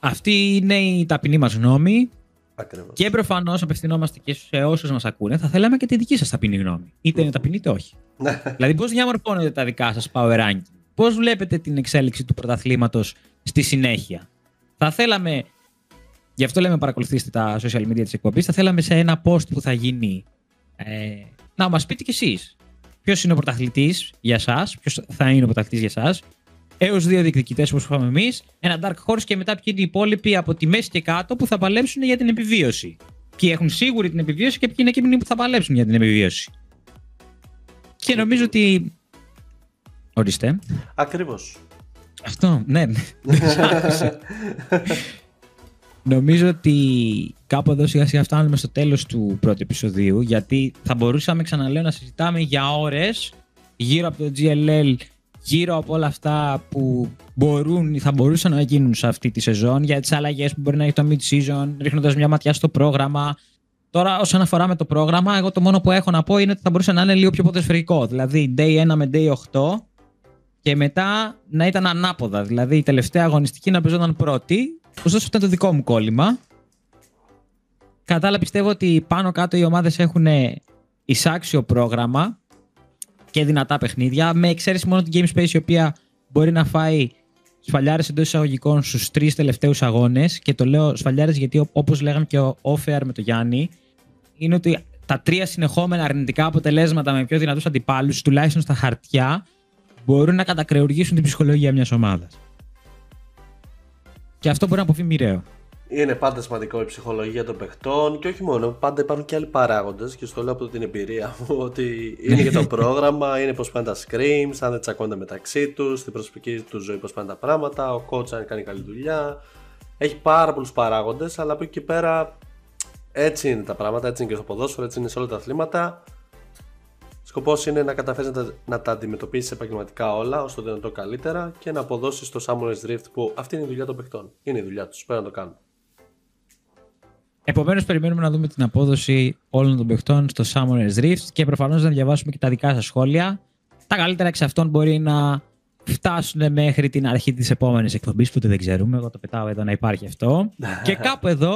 Αυτή είναι η ταπεινή μας γνώμη. Ακριβώς. Και προφανώς απευθυνόμαστε και σε όσους μας ακούνε. Θα θέλαμε και τη δική σας ταπεινή γνώμη. Είτε είναι ταπεινή είτε όχι. Ναι. δηλαδή, πώς διαμορφώνετε τα δικά σας power ranking; Πώς βλέπετε την εξέλιξη του πρωταθλήματος στη συνέχεια; Θα θέλαμε. Γι' αυτό λέμε παρακολουθήστε τα social media της εκπομπής. Θα θέλαμε σε ένα post που θα γίνει Ε, να μας πείτε κι εσείς. Ποιος είναι ο πρωταθλητής για εσά, ποιος θα είναι ο πρωταθλητής για εσά, έως δύο διεκδικητές όπως είπαμε εμείς, ένα Dark Horse και μετά ποιοι είναι οι υπόλοιποι από τη μέση και κάτω που θα παλέψουν για την επιβίωση. Ποιοι έχουν σίγουρη την επιβίωση και ποιοι είναι εκείνοι που θα παλέψουν για την επιβίωση. Και νομίζω ότι. Ορίστε. Ακριβώς. Αυτό, ναι. Νομίζω ότι κάπου εδώ σιγά σιγά φτάνουμε στο τέλος του πρώτου επεισοδίου γιατί θα μπορούσαμε ξαναλέω να συζητάμε για ώρες γύρω από το GLL γύρω από όλα αυτά που μπορούν, θα μπορούσαν να γίνουν σε αυτή τη σεζόν για τις αλλαγές που μπορεί να έχει το mid-season ρίχνοντας μια ματιά στο πρόγραμμα Τώρα, όσον αφορά με το πρόγραμμα, εγώ το μόνο που έχω να πω είναι ότι θα μπορούσε να είναι λίγο πιο ποδοσφαιρικό. Δηλαδή, day 1 με day 8 και μετά να ήταν ανάποδα. Δηλαδή, η τελευταία αγωνιστική να παίζονταν πρώτη Ωστόσο, αυτό είναι το δικό μου κόλλημα. Κατά πιστεύω ότι πάνω κάτω οι ομάδες έχουν εισάξιο πρόγραμμα και δυνατά παιχνίδια, με εξαίρεση μόνο την Game Space η οποία μπορεί να φάει σφαλιάρες εντός εισαγωγικών στους τρεις τελευταίους αγώνες και το λέω σφαλιάρες γιατί όπως λέγαμε και ο Offer με το Γιάννη είναι ότι τα τρία συνεχόμενα αρνητικά αποτελέσματα με πιο δυνατούς αντιπάλους τουλάχιστον στα χαρτιά μπορούν να κατακρεουργήσουν την ψυχολογία μιας ομάδας. Και αυτό μπορεί να αποφύγει μοιραίο. Είναι πάντα σημαντικό η ψυχολογία των παιχτών και όχι μόνο. Πάντα υπάρχουν και άλλοι παράγοντες και στο λέω από την εμπειρία μου ότι είναι και το *laughs* πρόγραμμα, είναι πώς πάνε τα screams, αν δεν τσακώνται μεταξύ τους, στην προσωπική τους ζωή πώς πάνε τα πράγματα, ο coach αν κάνει καλή δουλειά. Έχει πάρα πολλούς παράγοντες, αλλά από εκεί και πέρα έτσι είναι τα πράγματα, έτσι είναι και στο ποδόσφαιρο, έτσι είναι σε όλα τα αθλήματα. Σκοπός είναι να καταφέρεις να, τα, να τα αντιμετωπίσεις επαγγελματικά όλα όσο το δυνατό καλύτερα και να αποδώσεις το Samurai Drift που αυτή είναι η δουλειά των παιχτών. Είναι η δουλειά τους, πρέπει να το κάνουν. Επομένως, περιμένουμε να δούμε την απόδοση όλων των παιχτών στο Samurai Drift και προφανώς να διαβάσουμε και τα δικά σας σχόλια. Τα καλύτερα εξ αυτών μπορεί να φτάσουν μέχρι την αρχή της επόμενης εκπομπής που δεν ξέρουμε. Εγώ το πετάω εδώ να υπάρχει αυτό. *laughs* και κάπου εδώ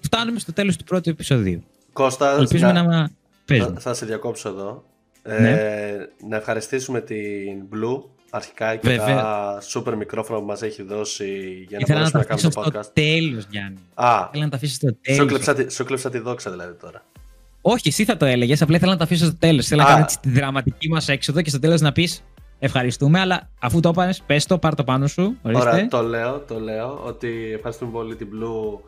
φτάνουμε στο τέλος του πρώτου επεισοδίου. Κώστα, Ελπίζουμε να, να... Θα, θα σε διακόψω εδώ. Ναι. Ε, να ευχαριστήσουμε την Blue αρχικά και Βέβαια. τα super μικρόφωνα που μας έχει δώσει για να μπορέσουμε να, να κάνουμε το podcast. στο τέλος Γιάννη. Α, να τα αφήσει στο τέλος. Σου κλέψα, τη δόξα δηλαδή τώρα. Όχι, εσύ θα το έλεγες. Απλά ήθελα να τα αφήσω στο τέλος. Θέλω να κάνω τη δραματική μας έξοδο και στο τέλος να πεις ευχαριστούμε. Αλλά αφού το έπανε, πες το, πάρ το πάνω σου. Ορίστε. Ωραία, το λέω, το λέω. Ότι ευχαριστούμε πολύ την Blue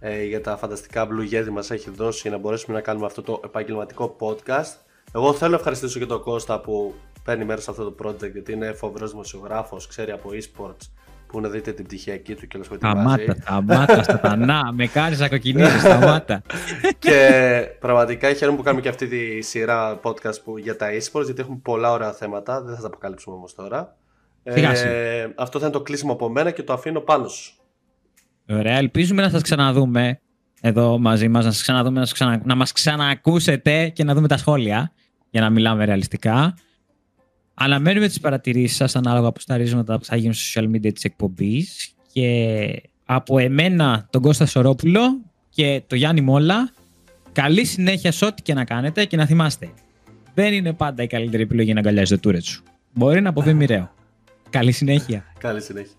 ε, για τα φανταστικά Blue Yeti μας έχει δώσει για να μπορέσουμε να κάνουμε αυτό το επαγγελματικό podcast. Εγώ θέλω να ευχαριστήσω και τον Κώστα που παίρνει μέρος σε αυτό το project γιατί είναι φοβερός δημοσιογράφος, ξέρει από esports που να δείτε την πτυχιακή του και όλο με Σταμάτα, σταμάτα, σταμάτα. με κάνεις να κοκκινήσει, σταμάτα. *laughs* και πραγματικά χαίρομαι που κάνουμε και αυτή τη σειρά podcast που, για τα esports γιατί έχουμε πολλά ωραία θέματα. Δεν θα τα αποκαλύψουμε όμως τώρα. Ε, αυτό θα είναι το κλείσιμο από μένα και το αφήνω πάνω σου. Ωραία, ελπίζουμε να σας ξαναδούμε εδώ μαζί μας, να, σας ξαναδούμε, να, σας ξανα... να μας ξαναακούσετε και να δούμε τα σχόλια για να μιλάμε ρεαλιστικά. Αναμένουμε τις παρατηρήσεις σας ανάλογα από τα ρίζματα που θα γίνουν στο social media της εκπομπής και από εμένα τον Κώστα Σορόπουλο και το Γιάννη Μόλα καλή συνέχεια σε ό,τι και να κάνετε και να θυμάστε δεν είναι πάντα η καλύτερη επιλογή να αγκαλιάζεις το τούρετ σου. Μπορεί να αποβεί μοιραίο. Καλή συνέχεια. Καλή συνέχεια.